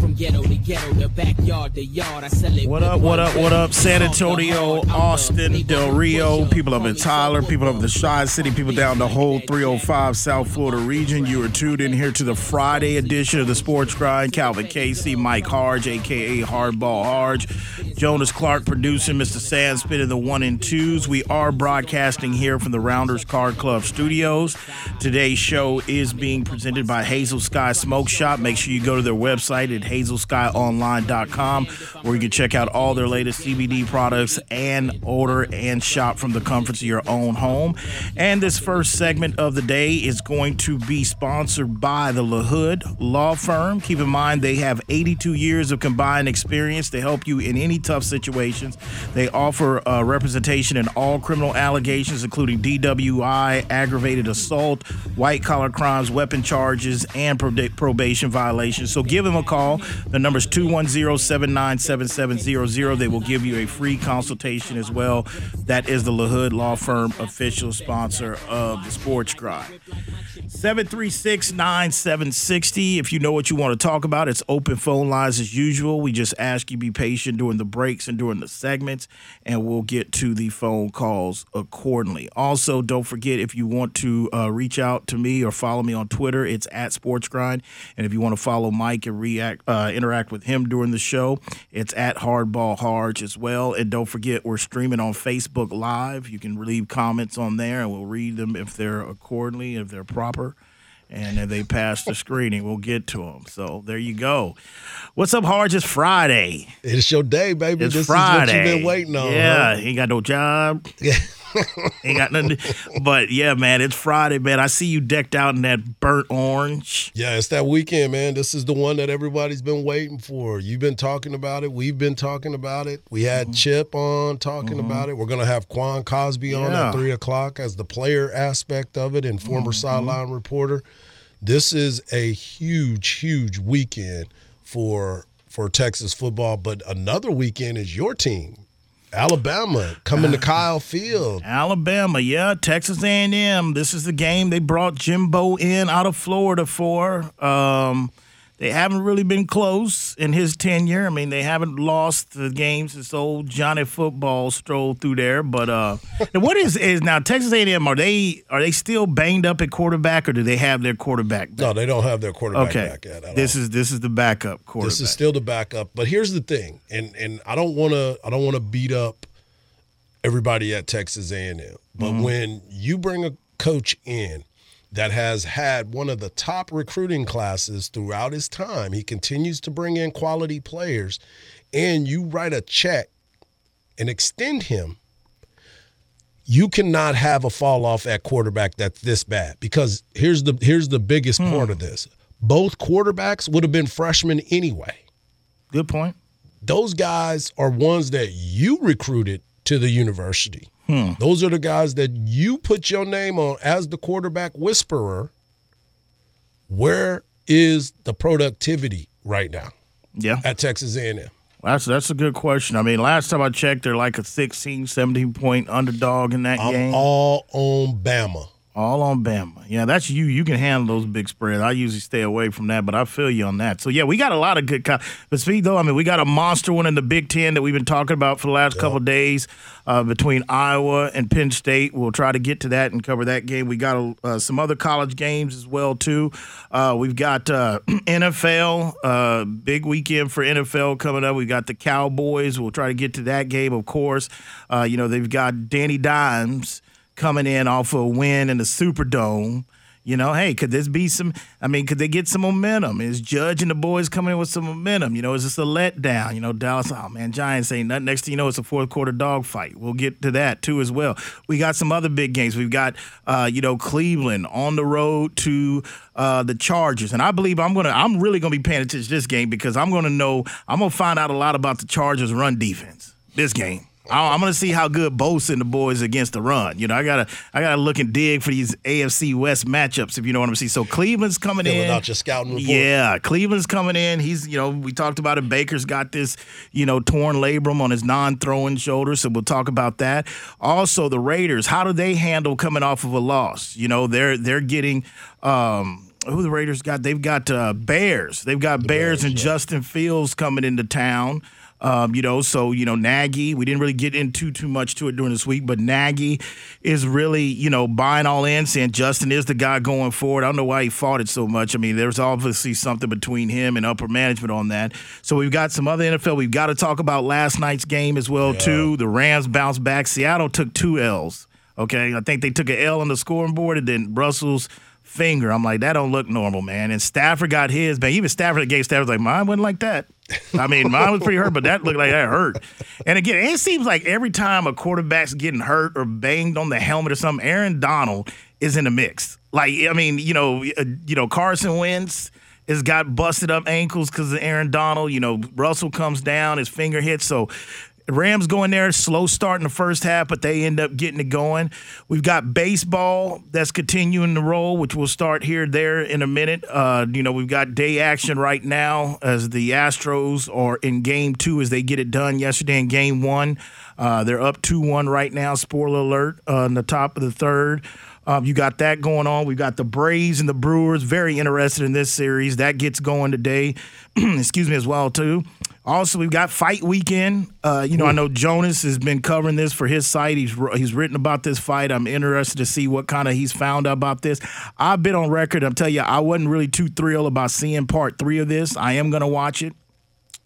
From ghetto to ghetto, the backyard to yard, I sell it. What up, what up, what up? San. Antonio, Austin, Del Rio, people up in Tyler, people up in the. Tri City, people down the whole 305 South Florida region. You are tuned in here to the Friday edition of the Sports Grind. Calvin Casey, Mike Harge, aka Hardball Harge, Jonas Clark producing, Mr. Sam spin the one and twos. We are broadcasting here from the Rounders Card Club studios. Today's show is being presented by Hazel Sky Smoke Shop. Make sure you go to their website at hazelskyonline.com where you can check out all their latest CBD products and order and shop from the comforts of your own home. And this first segment of the day is going to be sponsored by the LaHood Law Firm. Keep in mind they have 82 years of combined experience to help you in any tough situations. They offer uh, representation in all criminal allegations, including DWI, aggravated assault, white collar crimes, weapon charges, and probation violations. So give them a call. The number is 210 797 7700. They will give you a free consultation as well. That is the LaHood Law Firm official sponsor of the Sports Grind. 736 9760. If you know what you want to talk about, it's open phone lines as usual. We just ask you be patient during the breaks and during the segments, and we'll get to the phone calls accordingly. Also, don't forget if you want to uh, reach out to me or follow me on Twitter, it's at Sports Grind. And if you want to follow Mike and react, uh, interact with him during the show, it's at Hardball Harge as well. And don't forget, we're streaming on Facebook Live. You can leave comments on there, and we'll read them if they're accordingly, if they're proper and if they pass the screening, we'll get to them. So there you go. What's up, Harge? It's Friday. It's your day, baby. It's this Friday. is what you've been waiting on. Yeah, huh? he ain't got no job. Yeah. Ain't got nothing. To, but yeah, man, it's Friday, man. I see you decked out in that burnt orange. Yeah, it's that weekend, man. This is the one that everybody's been waiting for. You've been talking about it. We've been talking about it. We had Mm-hmm. Chip on talking about it. We're gonna have Quan Cosby on at three o'clock as the player aspect of it and former Mm-hmm. sideline reporter. This is a huge, huge weekend for for Texas football. But another weekend is your team, Alabama, coming to Kyle Field. Alabama, yeah, Texas A&M. This is the game they brought Jimbo in out of Florida for. Um, they haven't really been close in his tenure. I mean, they haven't lost the games since old Johnny Football strolled through there. But uh, and what is is now Texas A&M? Are they are they still banged up at quarterback, or do they have their quarterback? Back? No, they don't have their quarterback okay, back yet. At this all. is this is the backup quarterback. This is still the backup. But here's the thing, and and I don't want to I don't want to beat up everybody at Texas A&M, but when you bring a coach in that has had one of the top recruiting classes throughout his time, he continues to bring in quality players, and you write a check and extend him. You cannot have a fall off at quarterback that's this bad because here's the here's the biggest part hmm. of this. Both quarterbacks would have been freshmen anyway good point. those guys are ones that you recruited to the university. Hmm. Those are the guys that you put your name on as the quarterback whisperer. Where is the productivity right now Yeah, at Texas A&M? that's that's a good question. I mean, last time I checked, they're like a 16, 17 point underdog in that I'm game. all on Bama. All on Bama. Yeah, that's you. You can handle those big spreads. I usually stay away from that, but I feel you on that. So yeah, we got a lot of good. Co- but speed though, I mean, we got a monster one in the Big Ten that we've been talking about for the last couple of days uh, between Iowa and Penn State. We'll try to get to that and cover that game. We got uh, some other college games as well too. Uh, we've got uh, NFL, uh, big weekend for NFL coming up. We got the Cowboys. We'll try to get to that game, of course. Uh, you know, they've got Danny Dimes coming in off of a win in the Superdome. You know, hey, could this be some? I mean, could they get some momentum? Is Judge and the boys coming in with some momentum? You know, is this a letdown? You know, Dallas, oh man, Giants ain't nothing. Next thing you know, it's a fourth quarter dogfight. We'll get to that too as well. We got some other big games. We've got, uh, you know, Cleveland on the road to uh, the Chargers, and I believe I'm gonna, I'm really gonna be paying attention to this game because I'm gonna know, I'm gonna find out a lot about the Chargers' run defense this game. I'm going to see how good Bosa and the boys against the run. You know, I gotta I gotta look and dig for these AFC West matchups if you know what I'm saying. So Cleveland's coming Filling in. out your scouting report. Yeah, Cleveland's coming in. He's you know we talked about it. Baker's got this you know torn labrum on his non-throwing shoulder, so we'll talk about that. Also, the Raiders. How do they handle coming off of a loss? You know, they're they're getting. Um, who the Raiders got? They've got uh, Bears. They've got Bears, Bears, and yeah. Justin Fields coming into town. Um, you know, so you know Nagy. We didn't really get into too much to it during this week, but Nagy is really you know buying all in, saying Justin is the guy going forward. I don't know why he fought it so much. I mean, there's obviously something between him and upper management on that. So we've got some other NFL. We've got to talk about last night's game as well too. The Rams bounced back. Seattle took two L's. Okay, I think they took an L on the scoring board, and then Russell's finger. I'm like, that don't look normal, man. And Stafford got his, man. Even Stafford gave Stafford like, mine wasn't like that. I mean, mine was pretty hurt, but that looked like that hurt. And again, it seems like every time a quarterback's getting hurt or banged on the helmet or something, Aaron Donald is in the mix. Like, I mean, you know, uh, you know, Carson Wentz has got busted up ankles because of Aaron Donald. You know, Russell comes down, his finger hits. So Rams going there, slow start in the first half, but they end up getting it going. We've got baseball that's continuing to roll, which will start here, there in a minute. Uh, you know, we've got day action right now as the Astros are in game two as they get it done yesterday in game one. Uh, they're up 2 1 right now. Spoiler alert uh, in the top of the third. Um, you got that going on. We've got the Braves and the Brewers. Very interested in this series. That gets going today. Excuse me, as well too. Also, we've got fight weekend. Uh, you know, I know Jonas has been covering this for his site. He's he's written about this fight. I'm interested to see what kind of he's found out about this. I've been on record. I'm telling you, I wasn't really too thrilled about seeing part three of this. I am going to watch it.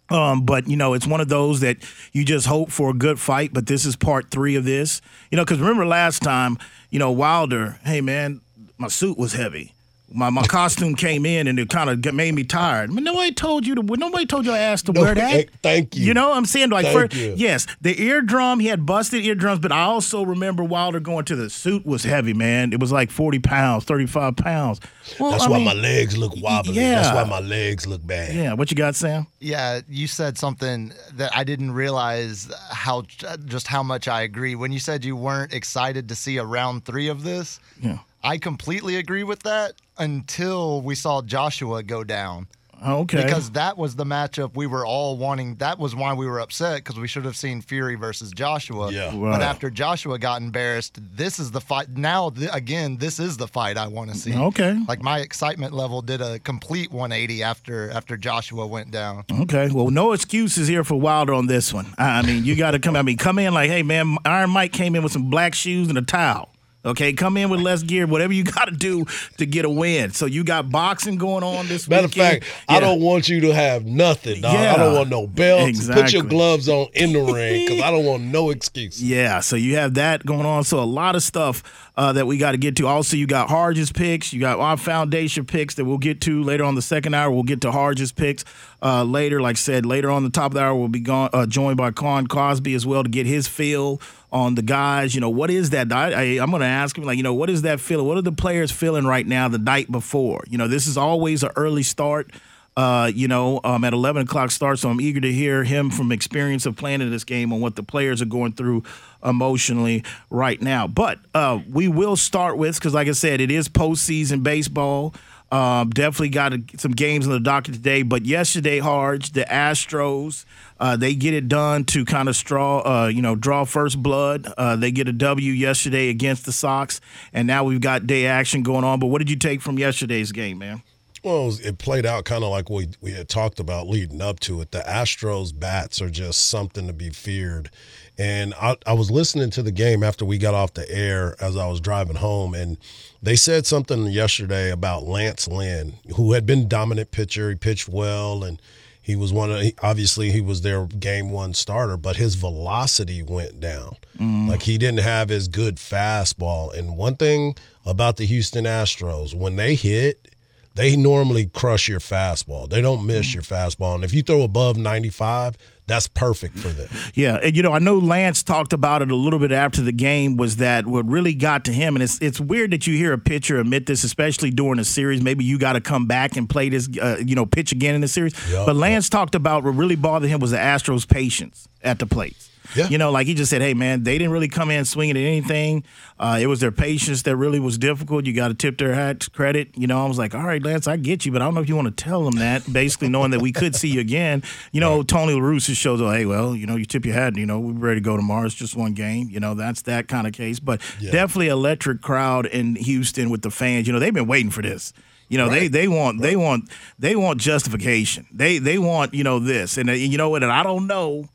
Um, but you know, it's one of those that you just hope for a good fight. But this is part three of this. You know, because remember last time, you know, Wilder. Hey man, my suit was heavy. My, my costume came in and it kind of made me tired. I mean, nobody told you to. Nobody told your ass to No, wear that. Eh, thank you. You know, what I'm saying like, Thank for, you. yes, the eardrum. He had busted eardrums, but I also remember Wilder going to the suit was heavy, man. It was like 40 pounds, 35 pounds. Well, That's I why mean, my legs look wobbly. yeah. That's why my legs look bad. Yeah, what you got, Sam? Yeah, you said something that I didn't realize how just how much I agree. When you said you weren't excited to see a round three of this, Yeah. I completely agree with that until we saw Joshua go down. Okay. Because that was the matchup we were all wanting. That was why we were upset because we should have seen Fury versus Joshua. Yeah. Right. But after Joshua got embarrassed, this is the fight. Now, th- again, this is the fight I want to see. Okay. Like my excitement level did a complete 180 after after Joshua went down. Okay. Well, no excuses here for Wilder on this one. I I mean, you got to come. I mean, come in like, hey, man, Iron Mike came in with some black shoes and a towel. Okay, come in with less gear, whatever you got to do to get a win. So you got boxing going on this Matter of weekend. fact, I don't want you to have nothing, dog. Yeah. I don't want no belts. Exactly. Put your gloves on in the ring because I don't want no excuse. Yeah, so you have that going on. So a lot of stuff uh, that we got to get to. Also, you got Harge's picks. You got our foundation picks that we'll get to later on the second hour. We'll get to Harge's picks uh, later. Like I said, later on the top of the hour, we'll be gone, uh, joined by Quan Cosby as well to get his feel on the guys. You know, what is that? I, I'm going to ask him, like, you know, what is that feeling? What are the players feeling right now the night before? You know, this is always an early start uh, you know, um, at 11 o'clock start. So I'm eager to hear him from experience of playing in this game and what the players are going through emotionally right now. But uh, we will start with, because like I said, it is postseason baseball. Um, definitely got a, some games on the docket today. But yesterday, Harge, the Astros, uh, they get it done to kind of straw, uh, you know, draw first blood. Uh, they get a W yesterday against the Sox, and now we've got day action going on. But what did you take from yesterday's game, man? Well, it, was- it played out kind of like we we had talked about leading up to it. The Astros bats are just something to be feared. And I, I was listening to the game after we got off the air as I was driving home, and they said something yesterday about Lance Lynn, who had been dominant pitcher. He pitched well, and he was one of obviously he was their game one starter, but his velocity went down. Mm. Like he didn't have his good fastball. And one thing about the Houston Astros. When they hit, they normally crush your fastball. They don't miss your fastball. And if you throw above 95, that's perfect for them. Yeah, and you know, I know Lance talked about it a little bit after the game. Was that what really got to him? And it's it's weird that you hear a pitcher admit this, especially during a series. Maybe you got to come back and play this, uh, you know, pitch again in the series. Yep, but Lance talked about what really bothered him was the Astros' patience at the plate. Yeah. You know, like he just said, hey, man, they didn't really come in swinging at anything. Uh, it was their patience that really was difficult. You got to tip their hats credit. You know, I was like, all right, Lance, I get you, but I don't know if you want to tell them that, basically knowing that we could see you again. You know, Tony La Russa shows, hey, well, you know, you tip your hat, you know, we're ready to go tomorrow. It's just one game. You know, that's that kind of case. But definitely electric crowd in Houston with the fans. You know, they've been waiting for this. You know, they they want they want they want justification. They they want, you know, this. And uh, you know what? And I don't know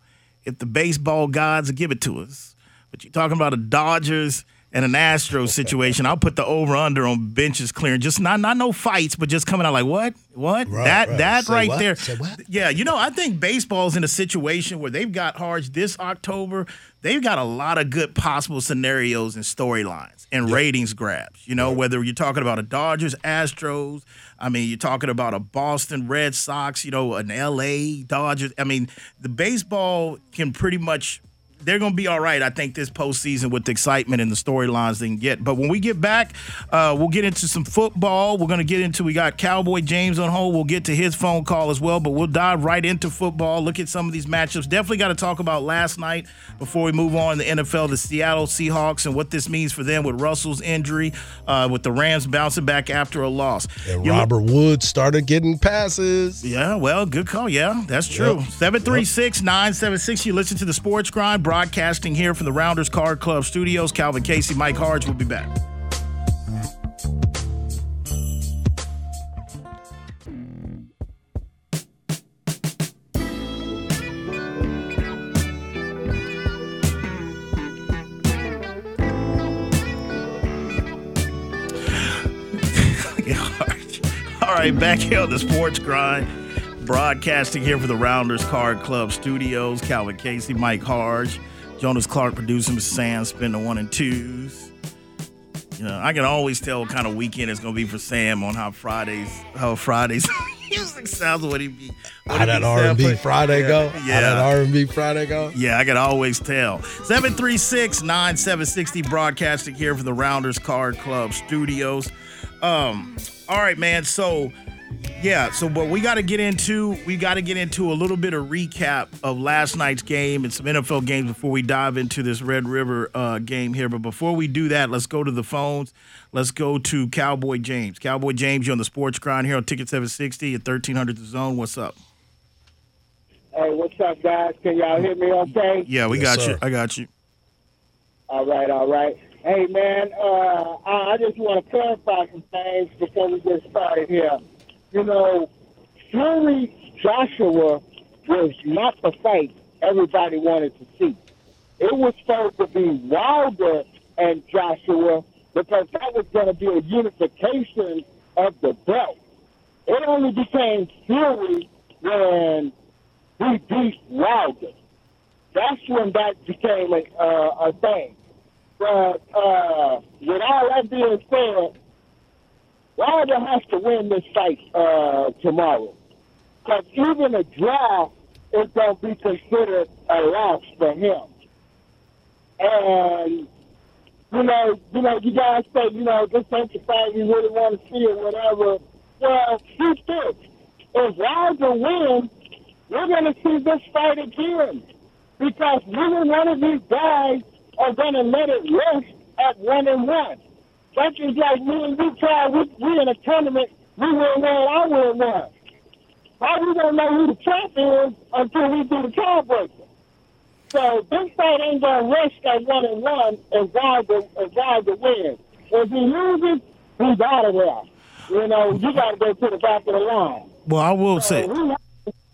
if the baseball gods give it to us. But you're talking about a Dodgers and an Astros situation. I'll put the over under on benches clearing. Just not not no fights, but just coming out like what? What? Right, that right. that Say right what? there. Yeah, you know, I think baseball's in a situation where they've got Harge this October. They've got a lot of good possible scenarios and storylines and ratings grabs. You know, whether you're talking about a Dodgers, Astros, I mean, you're talking about a Boston Red Sox, you know, an LA Dodgers. I mean, the baseball can pretty much they're going to be all right, I think, this postseason with the excitement and the storylines they can get. But when we get back, uh, we'll get into some football. We're going to get into, we got Cowboy James on hold. We'll get to his phone call as well, but we'll dive right into football, look at some of these matchups. Definitely got to talk about last night before we move on to the NFL, the Seattle Seahawks, and what this means for them with Russell's injury, uh, with the Rams bouncing back after a loss. And You Robert Woods started getting passes. yeah, well, good call. Yeah, that's true. Yep. 736 976. You listen to the Sports Grind, broadcasting here from the Rounders Card Club studios. Calvin Casey, Mike Harge will be back. All right, back here on the Sports Grind, broadcasting here for the Rounders Card Club studios. Calvin Casey, Mike Harge, Jonas Clark producing, Mr. Sam spin the one and twos. You know, I can always tell what kind of weekend it's gonna be for Sam on how Fridays, how Fridays music sounds. What he be, what How that R and B. Friday go? Yeah. How that R and B Friday go? Yeah, I can always tell. 736 9760 broadcasting here for the Rounders Card Club studios. Um, all right, man. So, yeah, so what we got to get into, we got to get into a little bit of recap of last night's game and some NFL games before we dive into this Red River uh, game here. But before we do that, let's go to the phones. Let's go to Cowboy James. Cowboy James, you're on the Sports Grind here on Ticket 760 at 1300 The Zone. What's up? Hey, what's up, guys? Can y'all hear me okay? Yeah, we Yes, got sir. you. I got you. All right, all right. Hey, man, uh, I I just want to clarify some things before we get started here. You know, Fury Joshua was not the fight everybody wanted to see. It was supposed to be Wilder and Joshua because that was going to be a unification of the belt. It only became Fury when he beat Wilder. That's when that became a, uh, a thing. But uh, with all that being said, Wilder has to win this fight uh, tomorrow. Because even a draw is going to be considered a loss for him. And, you know, you know, you guys say, you know, this ain't the fight you really want to see or whatever. Well, see this. If Wilder wins, we're going to see this fight again. Because neither one of these guys are going to let it rest at one and one. That's just like me and you try, we, we in a tournament, we win one, I win one. How we don't know who the champ is until we do the tiebreaker? So this fight ain't going to rest at one and one and Wilder, and Wilder wins. If he loses, he's out of there. You know, you got to go to the back of the line. Well, I will say. So have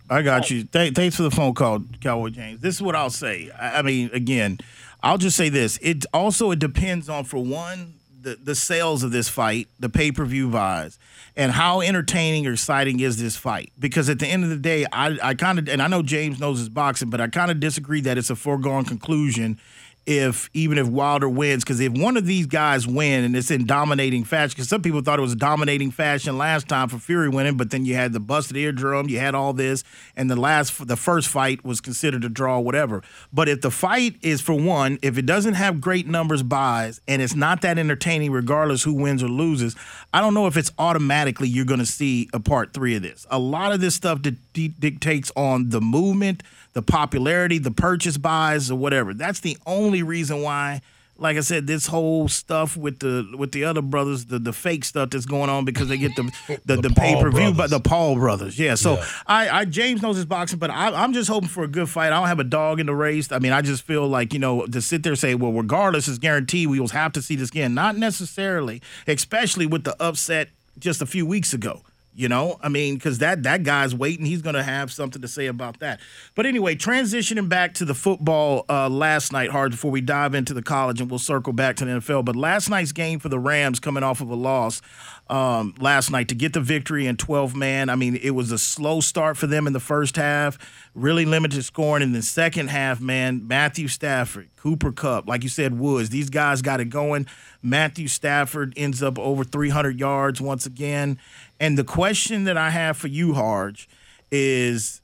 I got you. Th- thanks for the phone call, Cowboy James. This is what I'll say. I, I mean, again, I'll just say this. It also it depends on for one the the sales of this fight, the pay per view buys, and how entertaining or exciting is this fight. Because at the end of the day, I I kind of and I know James knows his boxing, but I kind of disagree that it's a foregone conclusion if even if Wilder wins, because if one of these guys win and it's in dominating fashion, because some people thought it was dominating fashion last time for Fury winning, but then you had the busted eardrum, you had all this, and the last the first fight was considered a draw, whatever. But if the fight is for one, if it doesn't have great numbers buys and it's not that entertaining, regardless who wins or loses, I don't know if it's automatically you're going to see a part three of this. A lot of this stuff di- dictates on the movement the popularity, the purchase buys, or whatever. That's the only reason why. Like I said, this whole stuff with the with the other brothers, the, the fake stuff that's going on because they get the the, the, The pay per view, but the Paul brothers, yeah. So Yeah. I, I James knows his boxing, but I, I'm just hoping for a good fight. I don't have a dog in the race. I mean, I just feel like you know to sit there and say, well, regardless, it's guaranteed we will have to see this again. Not necessarily, especially with the upset just a few weeks ago. You know, I mean, because that that guy's waiting. He's going to have something to say about that. But anyway, transitioning back to the football uh, last night, Harge before we dive into the college, and we'll circle back to the NFL. But last night's game for the Rams, coming off of a loss um, last night to get the victory in 12 man. I mean, it was a slow start for them in the first half, really limited scoring. In the second half, man, Matthew Stafford, Cooper Kupp, like you said, Woods, these guys got it going. Matthew Stafford ends up over 300 yards once again. And the question that I have for you, Harge, is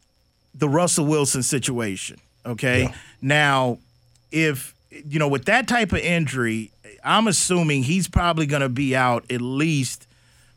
the Russell Wilson situation. Okay. Now, if, you know, with that type of injury, I'm assuming he's probably going to be out at least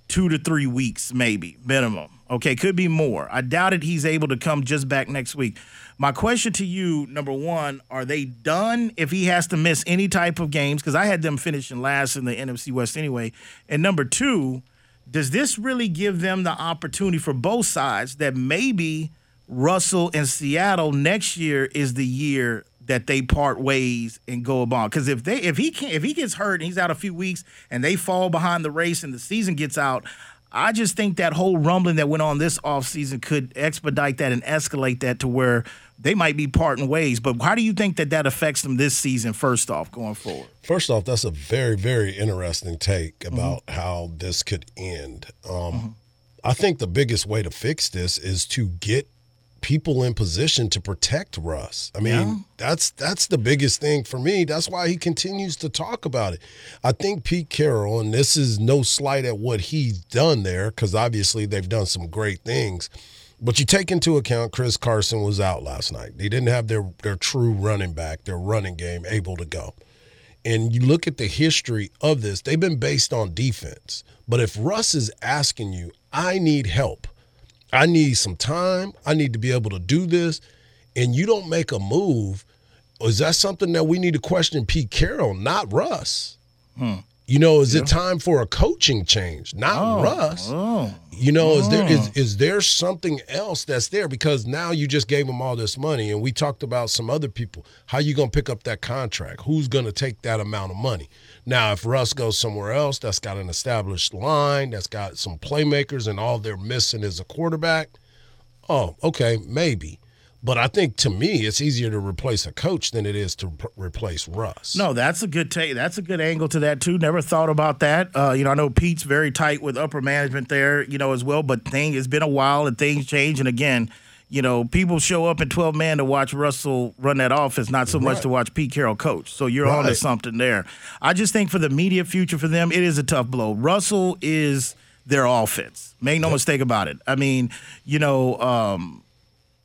two to three weeks, maybe minimum. Okay, could be more. I doubt it he's able to come just back next week. My question to you, number one, are they done if he has to miss any type of games? Because I had them finishing last in the NFC West anyway. And number two, does this really give them the opportunity for both sides that maybe Russell and Seattle next year is the year that they part ways and go about? Because if they if he can if he gets hurt and he's out a few weeks and they fall behind the race and the season gets out, I just think that whole rumbling that went on this offseason could expedite that and escalate that to where they might be parting ways. But how do you think that that affects them this season? First off, going forward. First off, that's a very, very interesting take about how this could end. Um, I think the biggest way to fix this is to get people in position to protect Russ. I mean, that's that's the biggest thing for me. That's why he continues to talk about it. I think Pete Carroll, and this is no slight at what he's done there, because obviously they've done some great things. But you take into account Chris Carson was out last night. They didn't have their their true running back, their running game able to go and you look at the history of this, they've been based on defense. But if Russ is asking you, I need help, I need some time, I need to be able to do this, and you don't make a move, is that something that we need to question Pete Carroll, not Russ? Hmm. You know, is it time for a coaching change, not oh, Russ? Oh. You know, is there is mm. is there something else that's there? Because now you just gave him all this money, and we talked about some other people. How you gonna pick up that contract? Who's gonna take that amount of money? Now, if Russ goes somewhere else that's got an established line, that's got some playmakers, and all they're missing is a quarterback, oh, okay, maybe. But I think to me, it's easier to replace a coach than it is to p- replace Russ. No, that's a good take. That's a good angle to that too. Never thought about that. Uh, you know, I know Pete's very tight with upper management there, you know, as well. But thing, it's been a while and things change. And again, you know, people show up in twelve man to watch Russell run that offense, not so much to watch Pete Carroll coach. So you're Right. something there. I just think for the media future for them, it is a tough blow. Russell is their offense. Make no mistake about it. I mean, you know, um,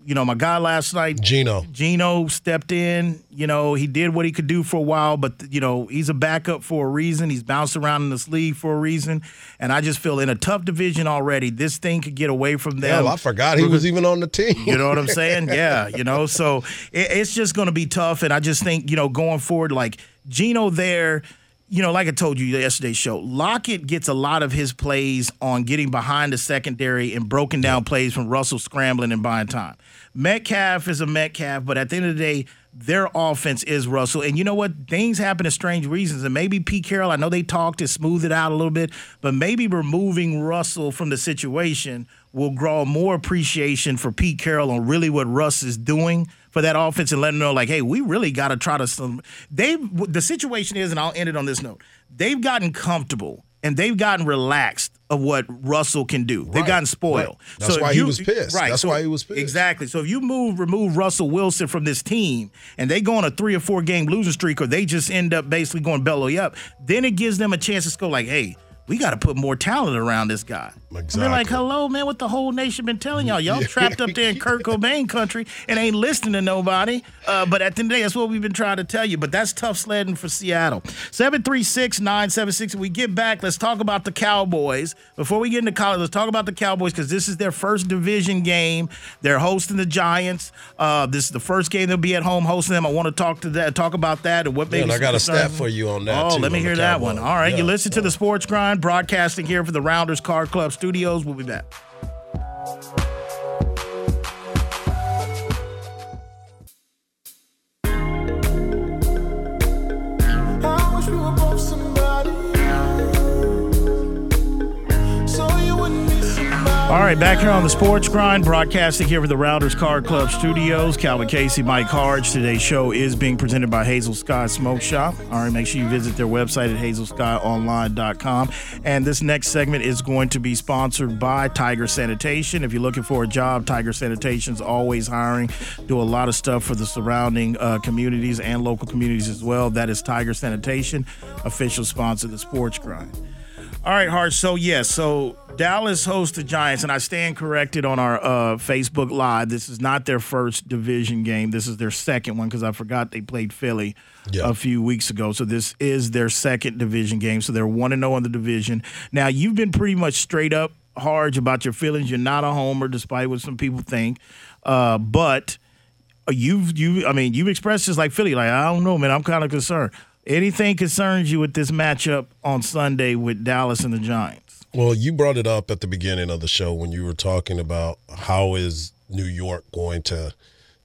you know, my guy last night, Gino. Gino stepped in. You know, he did what he could do for a while, but you know, he's a backup for a reason. He's bounced around in this league for a reason, and I just feel in a tough division already, this thing could get away from them. Hell, I forgot he was even on the team. You know what I'm saying? Yeah, you know, so it, it's just going to be tough. And I just think, you know, going forward, like Gino there, you know, like I told you yesterday's show, Lockett gets a lot of his plays on getting behind the secondary and broken down plays from Russell scrambling and buying time. Metcalf is a Metcalf, but at the end of the day, their offense is Russell. And you know what? Things happen to strange reasons. And maybe Pete Carroll, I know they talked to smooth it out a little bit, but maybe removing Russell from the situation will draw more appreciation for Pete Carroll on really what Russ is doing for that offense and letting them know, like, hey, we really got to try to. Some, they the situation is, and I'll end it on this note. They've gotten comfortable and they've gotten relaxed of what Russell can do. They've gotten spoiled. right. That's if why he was pissed. Right. That's so- why he was pissed. Exactly. So if you move remove Russell Wilson from this team and they go on a three or four game losing streak, or they just end up basically going belly up, then it gives them a chance to go like, hey. We got to put more talent around this guy. And they're like, "Hello, man! What the whole nation been telling y'all? Y'all trapped up there in Kurt Cobain country and ain't listening to nobody." Uh, but at the end of the day, that's what we've been trying to tell you. But that's tough sledding for Seattle. Seven three six nine seven six. We get back. Let's talk about the Cowboys before we get into college. Let's talk about the Cowboys because this is their first division game. They're hosting the Giants. Uh, this is the first game they'll be at home hosting them. I want to talk to that, talk about that, and what Yeah, maybe. and I got a stat for you on that, Oh, too, let me hear that one. All right, you listen to the Sports Grind broadcasting here for the Rounders Card Club Studios. We'll be back. All right, back here on the Sports Grind, broadcasting here for the Rounders Card Club Studios. Calvin Casey, Mike Harge. Today's show is being presented by Hazel Sky Smoke Shop. All right, make sure you visit their website at hazelskyonline.com. And this next segment is going to be sponsored by Tiger Sanitation. If you're looking for a job, Tiger Sanitation is always hiring, do a lot of stuff for the surrounding uh, communities and local communities as well. That is Tiger Sanitation, official sponsor of the Sports Grind. All right, Harge. So yes, so Dallas hosts the Giants, and I stand corrected on our uh, Facebook Live. This is not their first division game. This is their second one because I forgot they played Philly Yeah. a few weeks ago. So this is their second division game. So they're one and zero in the division. Now you've been pretty much straight up hard about your feelings. You're not a homer, despite what some people think. Uh, but you've you I mean you've expressed this like Philly, like I don't know, man. I'm kind of concerned. Anything concerns you with this matchup on Sunday with Dallas and the Giants? Well, you brought it up at the beginning of the show when you were talking about how is New York going to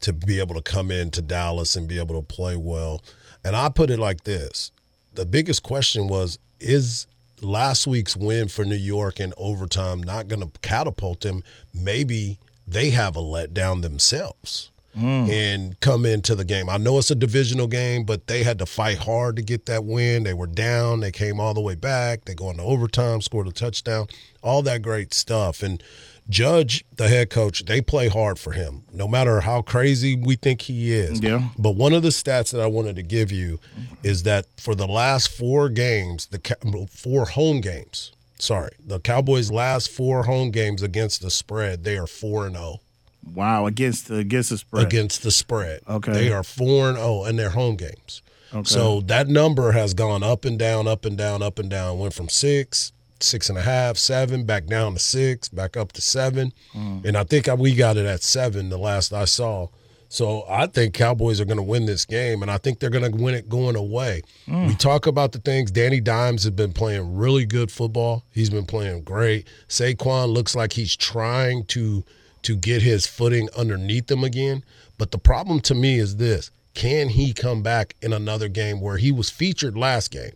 to be able to come into Dallas and be able to play well. And I put it like this. The biggest question was is last week's win for New York in overtime not going to catapult them? Maybe they have a letdown themselves Mm. and come into the game. I know it's a divisional game, but they had to fight hard to get that win. They were down, they came all the way back, they go into overtime, scored a touchdown, all that great stuff. And Judge, the head coach, they play hard for him, no matter how crazy we think he is. Yeah. But one of the stats that I wanted to give you is that for the last four games, the four home games, sorry, the Cowboys' last four home games against the spread, they are four and zero Wow, against the against the spread. against the spread. Okay. They are 4 and 0 in their home games. Okay. So that number has gone up and down, up and down, up and down. Went from six, six and a half, seven, back down to six, back up to seven. Mm. And I think we got it at seven the last I saw. So I think Cowboys are going to win this game, and I think they're going to win it going away. Mm. We talk about the things. Danny Dimes has been playing really good football. He's been playing great. Saquon looks like he's trying to to get his footing underneath him again. But the problem to me is this: Can he come back in another game where he was featured last game?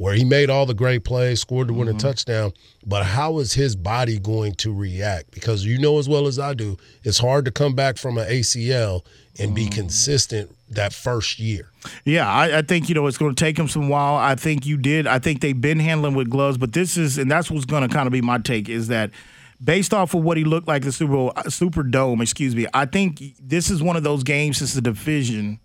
where he made all the great plays, scored the winning mm-hmm. touchdown. But how is his body going to react? Because you know as well as I do, it's hard to come back from an ACL and be mm. consistent that first year. Yeah, I, I think you know it's going to take him some while. I think you did. I think they've been handling with gloves, but this is, and that's what's going to kind of be my take is that based off of what he looked like the Super Bowl, uh, Super Dome, excuse me. I think this is one of those games since the division.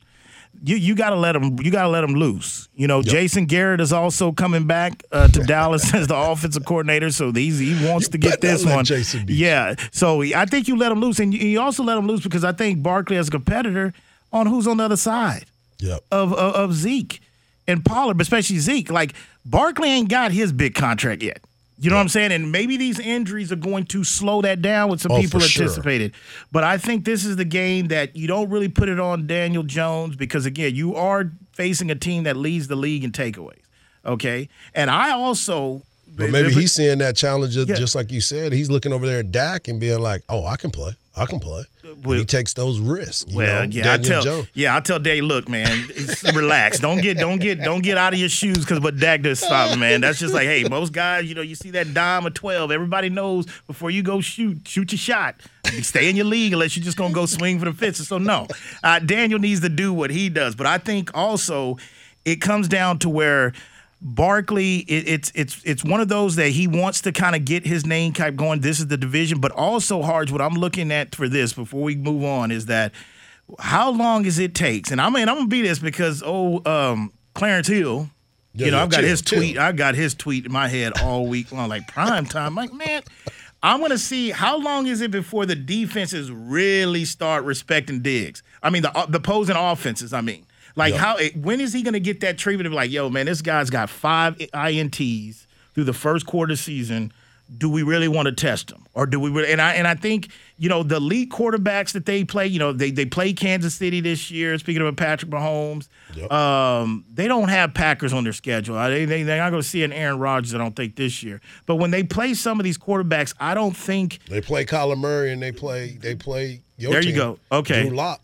You you got to let him. You got to let him loose. You know, Jason Garrett is also coming back uh, to Dallas as the offensive coordinator, so he's, he wants to get this one. Jason. Yeah, so I think you let him loose, and you- you also let him loose because I think Barkley as a competitor on who's on the other side Yep. of, of of Zeke and Pollard, but especially Zeke. Like Barkley ain't got his big contract yet. You know what I'm saying? And maybe these injuries are going to slow that down with some Oh, people for sure. anticipated. But I think this is the game that you don't really put it on Daniel Jones because again, you are facing a team that leads the league in takeaways. Okay, and I also. But maybe he's seeing that challenge Yeah. just like you said. He's looking over there at Dak and being like, "Oh, I can play. I can play." Well- he takes those risks. you Well, know, yeah, I tell, Jones. yeah, I tell Dave, look, man, relax. Don't get, don't get, don't get out of your shoes because what Dak does stop, man. That's just like, hey, most guys, you know, you see that dime of twelve. Everybody knows before you go shoot, shoot your shot. Stay in your league unless you're just gonna go swing for the fences. So no, uh, Daniel needs to do what he does. But I think also it comes down to where Barkley, it, it's it's it's one of those that he wants to kind of get his name type going. This is the division, but also Harge. What I'm looking at for this before we move on is that how long is it takes? And I mean, I'm gonna be this because oh, um, Clarence Hill. Yeah, you know, yeah, I've got chill, his chill. tweet. I got his tweet in my head all week long, like prime time. Like, man, I'm gonna see how long is it before the defenses really start respecting Diggs. I mean, the the opposing offenses. I mean, like Yep. how when is he going to get that treatment of like, yo, man, this guy's got five ints through the first quarter season. Do we really want to test him, or do we? Really, and I and I think you know the elite quarterbacks that they play. You know they they play Kansas City this year. Speaking of Patrick Mahomes, Yep. um, they don't have Packers on their schedule. I- They, they, they're not going to see an Aaron Rodgers, I don't think, this year. But when they play some of these quarterbacks, I don't think. They play Kyler Murray and they play they play your There you team, go. Okay. Drew Lock.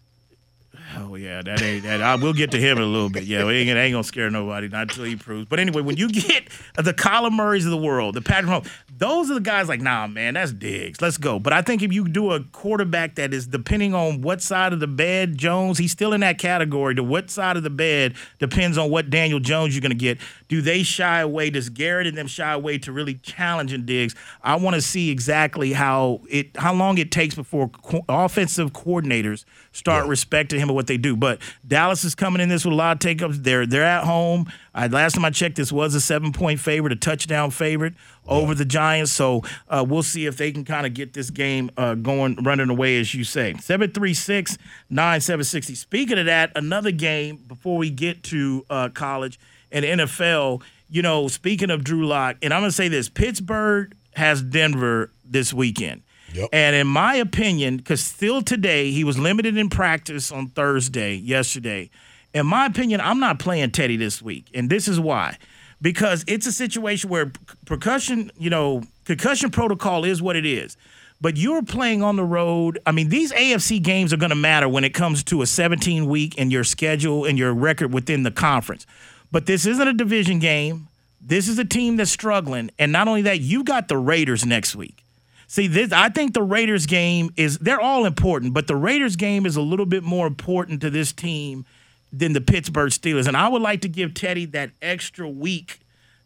Oh yeah, that ain't that. I will get to him in a little bit. Yeah, we ain't, gonna- ain't gonna scare nobody, not until he proves. But anyway, when you get the Kyler Murrays of the world, the Patrick Mahomes, those are the guys like, nah, man, that's Diggs. Let's go. But I think if you do a quarterback that is depending on what side of the bed Jones, he's still in that category. To what side of the bed depends on what Daniel Jones you're gonna get. Do they shy away? Does Garrett and them shy away to really challenging Diggs? I want to see exactly how it, how long it takes before co- offensive coordinators start respecting him and what they do. But Dallas is coming in this with a lot of takeups. They're they're at home. I, last time I checked, this was a seven point favorite, a touchdown favorite over the Giants. So uh, we'll see if they can kind of get this game uh, going, running away, as you say. 736 9760. Speaking of that, another game before we get to uh, college and NFL, you know, speaking of Drew Lock, and I'm going to say this Pittsburgh has Denver this weekend. Yep. And in my opinion, because still today, he was limited in practice on Thursday, yesterday. In my opinion, I'm not playing Teddy this week. And this is why. Because it's a situation where percussion, you know, concussion protocol is what it is. But you're playing on the road. I mean, these AFC games are going to matter when it comes to a 17 week and your schedule and your record within the conference. But this isn't a division game. This is a team that's struggling. And not only that, you got the Raiders next week. See, this I think the Raiders game is they're all important, but the Raiders game is a little bit more important to this team than the Pittsburgh Steelers. And I would like to give Teddy that extra week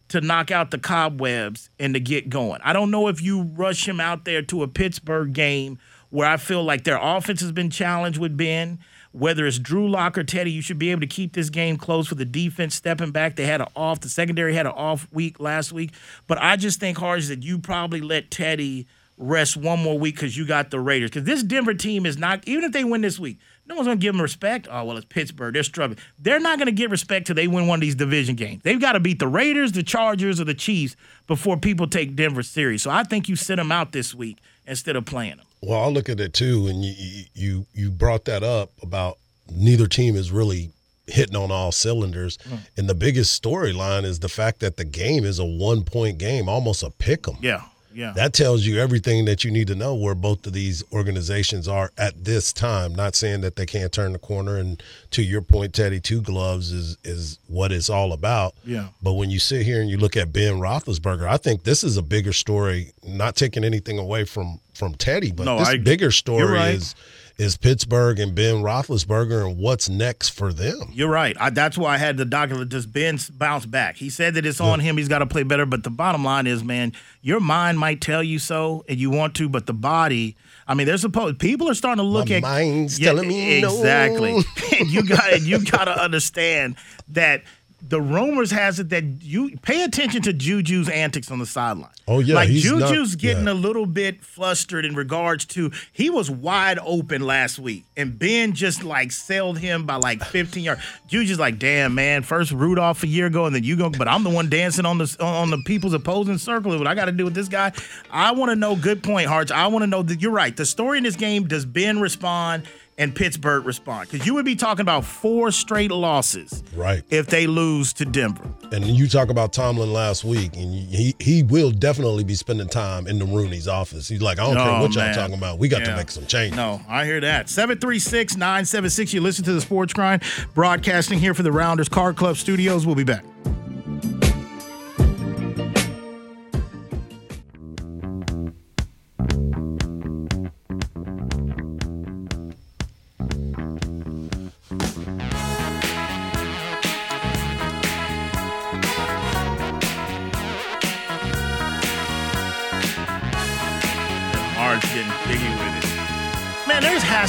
to knock out the cobwebs and to get going. I don't know if you rush him out there to a Pittsburgh game where I feel like their offense has been challenged with Ben. Whether it's Drew Lock or Teddy, you should be able to keep this game close for the defense stepping back. They had an off, the secondary had an off week last week. But I just think, Harge, that you probably let Teddy rest one more week because you got the Raiders. Because this Denver team is not, even if they win this week, no one's going to give them respect. Oh, well, it's Pittsburgh. They're struggling. They're not going to get respect till they win one of these division games. They've got to beat the Raiders, the Chargers, or the Chiefs before people take Denver serious. So I think you sit them out this week instead of playing them. Well, I look at it too, and you you you brought that up about neither team is really hitting on all cylinders, mm. and the biggest storyline is the fact that the game is a one point game, almost a pick 'em. Yeah, yeah. That tells you everything that you need to know where both of these organizations are at this time. Not saying that they can't turn the corner, and to your point, Teddy, two gloves is is what it's all about. Yeah. But when you sit here and you look at Ben Roethlisberger, I think this is a bigger story. Not taking anything away from from Teddy, but No, this I- bigger story right. is is Pittsburgh and Ben Roethlisberger and what's next for them. You're right. I, that's why I had the doctor just Ben bounce back. He said that it's on him. He's got to play better. But the bottom line is, man, your mind might tell you so, and you want to, but the body. I mean, there's supposed people are starting to look My at mind's telling me no. exactly. and you got and you got to understand that. The rumors has it that you pay attention to Juju's antics on the sideline. Oh, yeah, like he's not- Juju's getting yeah. a little bit flustered in regards to he was wide open last week, and Ben just like sailed him by like 15 yards. Juju's like, damn man, first Rudolph a year ago, and then you go, but I'm the one dancing on the on the people's opposing circle. What I got to do with this guy? I want to know. Good point, Harge. I want to know that you're right. The story in this game does Ben respond and Pittsburgh respond? Because you would be talking about four straight losses, Right. If they lose to Denver. And you talk about Tomlin last week, and he he will definitely be spending time in the Rooney's office. He's like, I don't care Oh, what y'all talking about. We got to make some changes. No, I hear that. 736 976. You listen to the Sports Grind, broadcasting here for the Rounders Card Club Studios. We'll be back.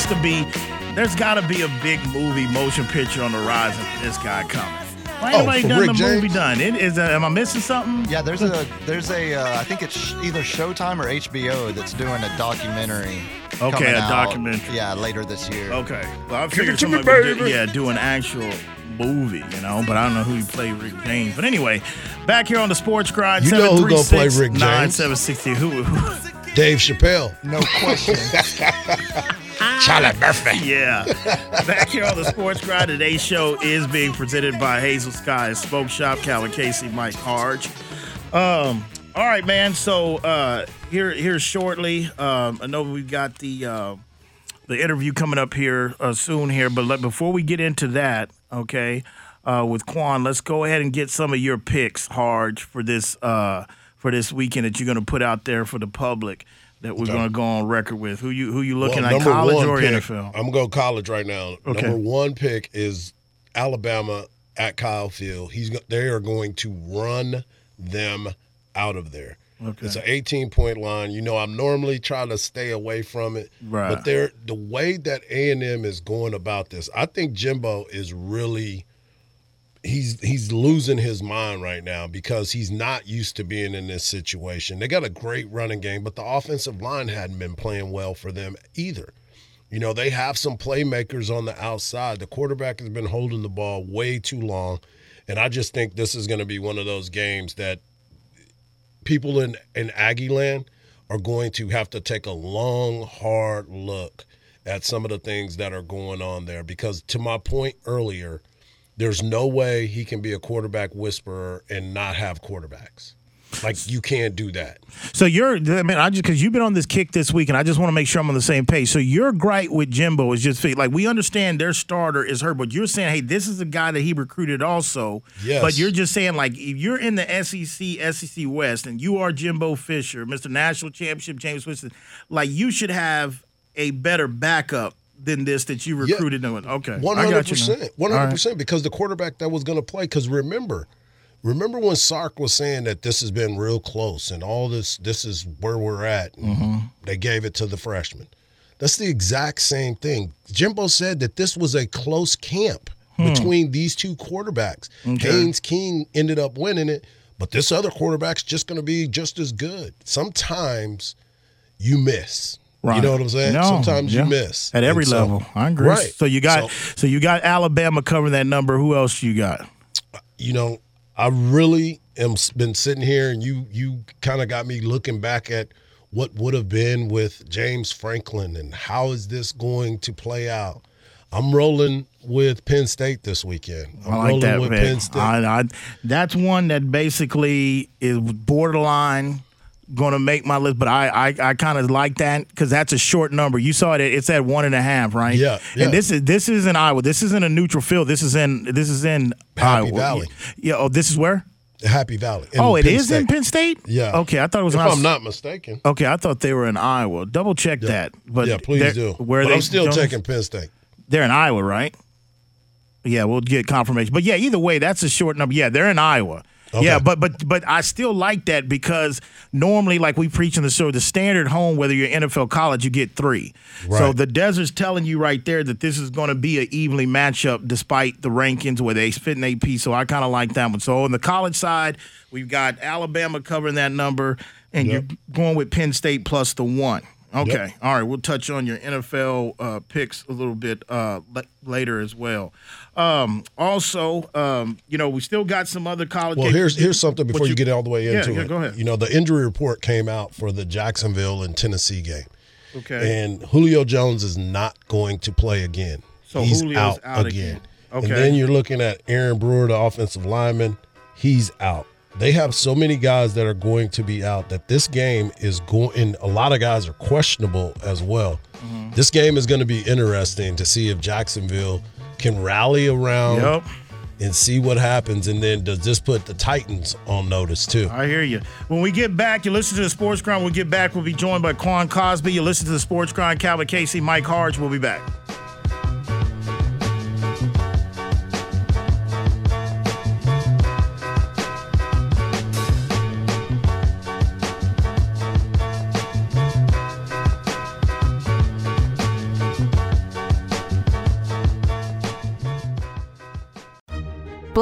Has to be, there's got to be a big movie motion picture on the horizon for this guy coming. Why ain't Oh, nobody for done Rick the movie done? It, is, uh, am I missing something? Yeah, there's a there's a uh, I think it's either Showtime or HBO that's doing a documentary. Okay, a out, documentary. Yeah, later this year. Okay. Well, I figured it to me, somebody would do, yeah, do an actual movie, you know, but I don't know who he played Rick James. But anyway, back here on the Sports Grind, You know who gonna play Rick James? 9760. Who, who? Dave Chappelle. No question. Charlie Murphy. Yeah. Back here on the Sports Grind, today's show is being presented by Hazel Sky Smoke Shop, Calvin Casey, Mike Harge. Um, all right, man. So uh, here, here shortly, um, I know we've got the uh, the interview coming up here uh, soon here, but let, before we get into that, okay, uh, with Quan, let's go ahead and get some of your picks, Harge, for this uh, for this weekend that you're going to put out there for the public that we're going to go on record with. Who you who you looking Well, at, college or pick, NFL? I'm going to go college right now. Okay. Number one pick is Alabama at Kyle Field. He's they are going to run them out of there. Okay. It's an 18 point line. You know, I'm normally trying to stay away from it, Right. but they're the way that A and M is going about this. I think Jimbo is really he's he's losing his mind right now because he's not used to being in this situation. They got a great running game, but the offensive line hadn't been playing well for them either. You know, they have some playmakers on the outside. The quarterback has been holding the ball way too long. And I just think this is going to be one of those games that people in, in Aggie land are going to have to take a long, hard look at some of the things that are going on there. Because to my point earlier, there's no way he can be a quarterback whisperer and not have quarterbacks. Like you can't do that. So you're, I mean, I just because you've been on this kick this week, and I just want to make sure I'm on the same page. So your gripe with Jimbo is just like we understand their starter is hurt, but you're saying, hey, this is a guy that he recruited also. Yes. But you're just saying like if you're in the SEC, SEC West, and you are Jimbo Fisher, Mr. National Championship, Jameis Winston, like you should have a better backup than this that you Yeah. recruited. doing. Okay, One hundred percent, one hundred percent. Because the quarterback that was going to play. Because remember, remember when Sark was saying that this has been real close and all this, this is where we're at. And Mm-hmm. They gave it to the freshman. That's the exact same thing. Jimbo said that this was a close camp Hmm. between these two quarterbacks. Haynes King ended up winning it, but this other quarterback's just going to be just as good. Sometimes you miss. Right. You know what I'm saying? No, Sometimes yeah. you miss at every so- level. I agree. Right. So you got So- so you got Alabama covering that number. Who else you got? you know, I really am been sitting here and you you kind of got me looking back at what would have been with James Franklin and how is this going to play out. I'm rolling with Penn State this weekend. I'm I like rolling that. with man. Penn State. I, I, that's one that basically is borderline going to make my list, but I I, I kind of like that because that's a short number. You saw it; it's at one and a half, right? Yeah, yeah. And this is this is in Iowa. This isn't a neutral field. This is in this is in Happy Iowa. Valley. Yeah. Oh, this is where? Happy Valley. oh, it Penn is in Penn State. Yeah. Okay, I thought it was. If I'm not mistaken. Okay, I thought they were in Iowa. Double check that. But yeah, please they're- do. Where but they I'm still taking Penn State. They're in Iowa, right? Yeah, we'll get confirmation. But yeah, either way, that's a short number. Yeah, they're in Iowa. Yeah, but but but I still like that because normally, like we preach in the show, the standard home, whether you're NFL, college, you get three. So the desert's telling you right there that this is going to be an evenly matchup despite the rankings where they fit in AP. So I kind of like that one. So on the college side, we've got Alabama covering that number, and you're going with Penn State plus the one. Okay. All right. We'll touch on your NFL uh, picks a little bit uh, le- later as well. Um, also, um, you know, we still got some other college. Well, here's here's something before you, get all the way Yeah, into yeah, it. go ahead. You know, the injury report came out for the Jacksonville and Tennessee game. Okay. And Julio Jones is not going to play again. So He's Julio's out, out again. again. Okay. And then you're looking at Aaron Brewer, the offensive lineman. He's out. They have so many guys that are going to be out that this game is going. And a lot of guys are questionable as well. Mm-hmm. This game is going to be interesting to see if Jacksonville can rally around Yep. and see what happens. And then does this put the Titans on notice too? I hear you. When we get back, you listen to the Sports Grind. When we get back, we'll be joined by Quan Cosby. You listen to the Sports Grind. Calvin Casey, Mike Harge. We'll be back.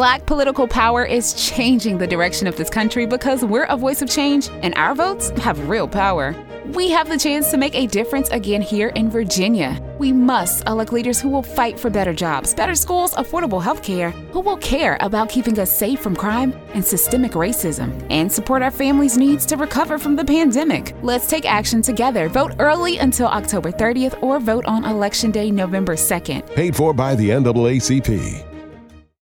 Black political power is changing the direction of this country because we're a voice of change and our votes have real power. We have the chance to make a difference again here in Virginia. We must elect leaders who will fight for better jobs, better schools, affordable health care, who will care about keeping us safe from crime and systemic racism, and support our families' needs to recover from the pandemic. Let's take action together. Vote early until October 30th or vote on Election Day, November 2nd. Paid for by the NAACP.